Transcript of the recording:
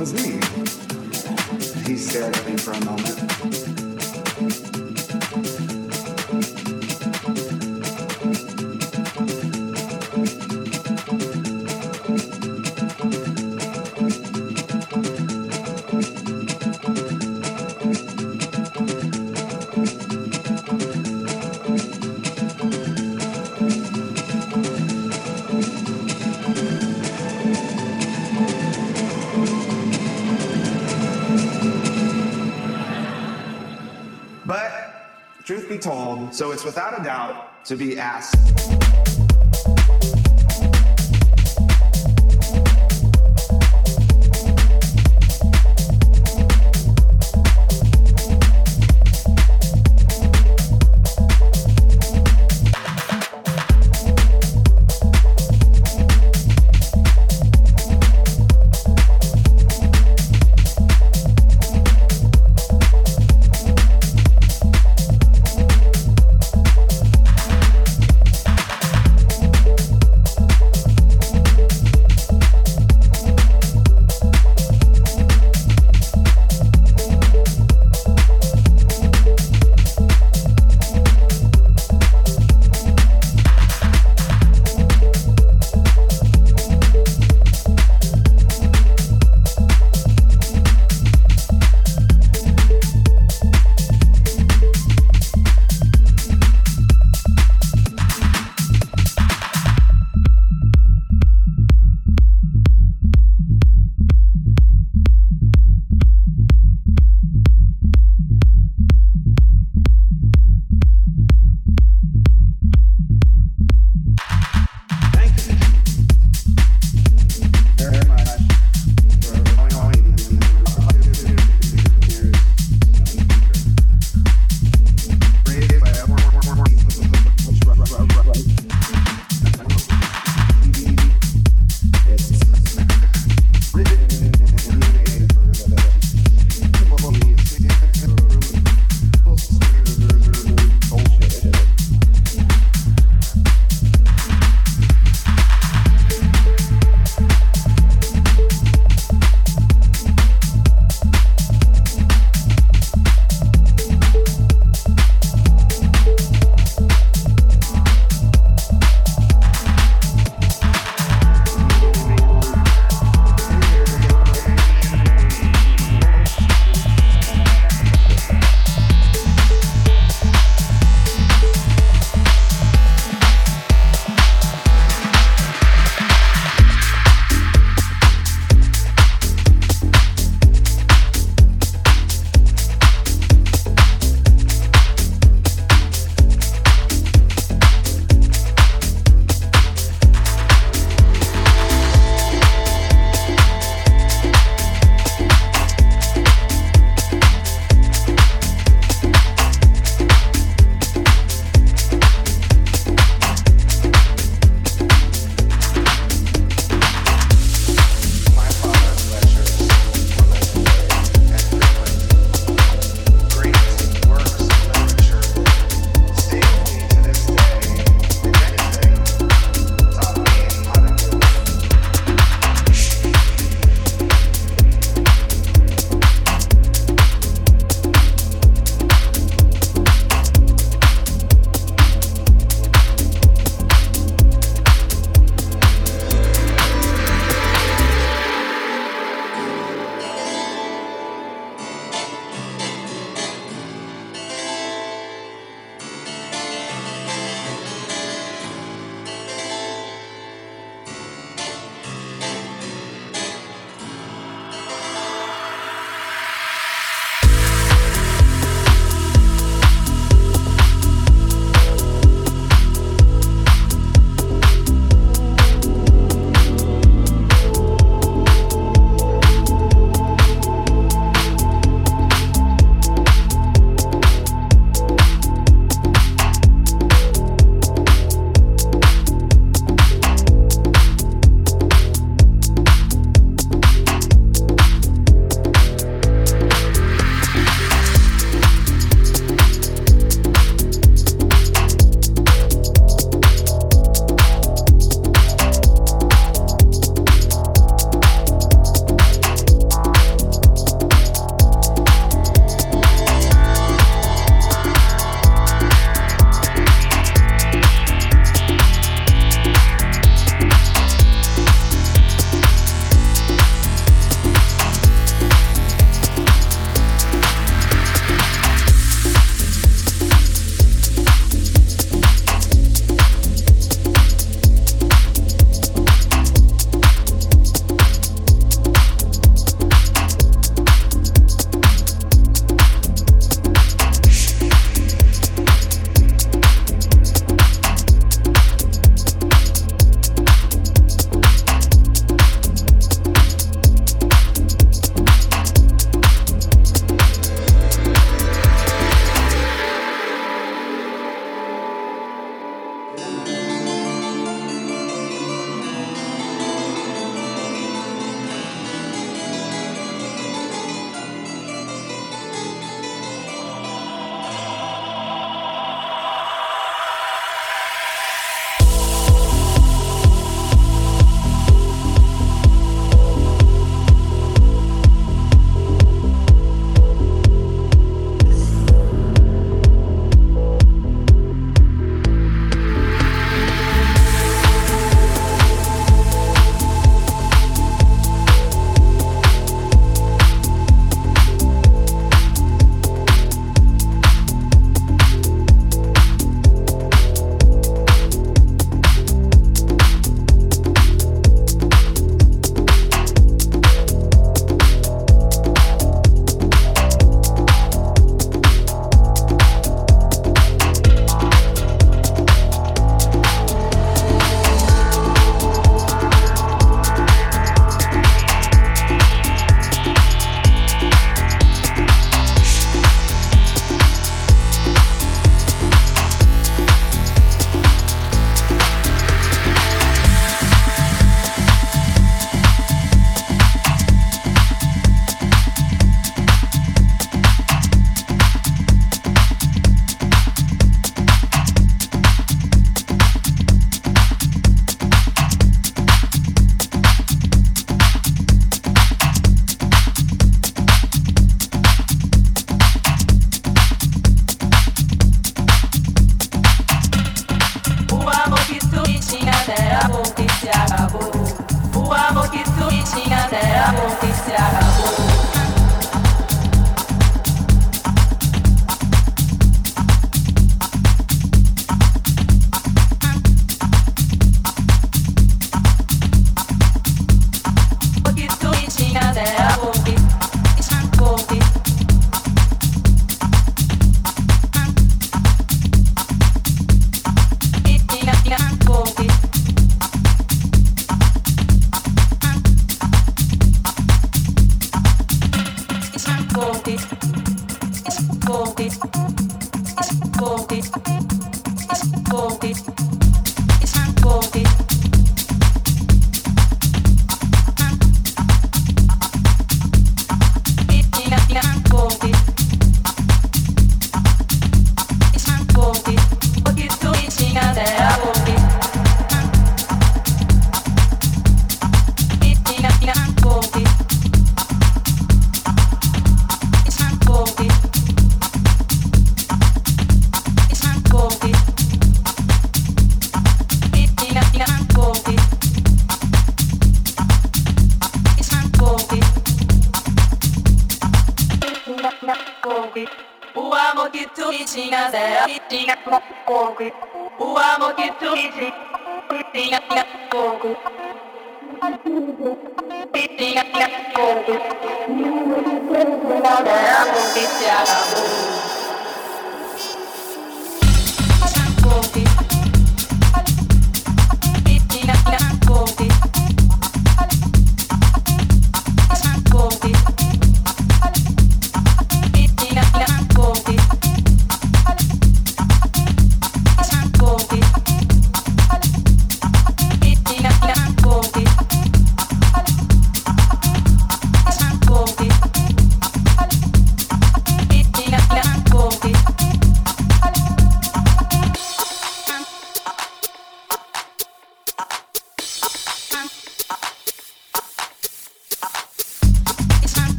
was me. He stared at me for a moment. Without a doubt to be asked.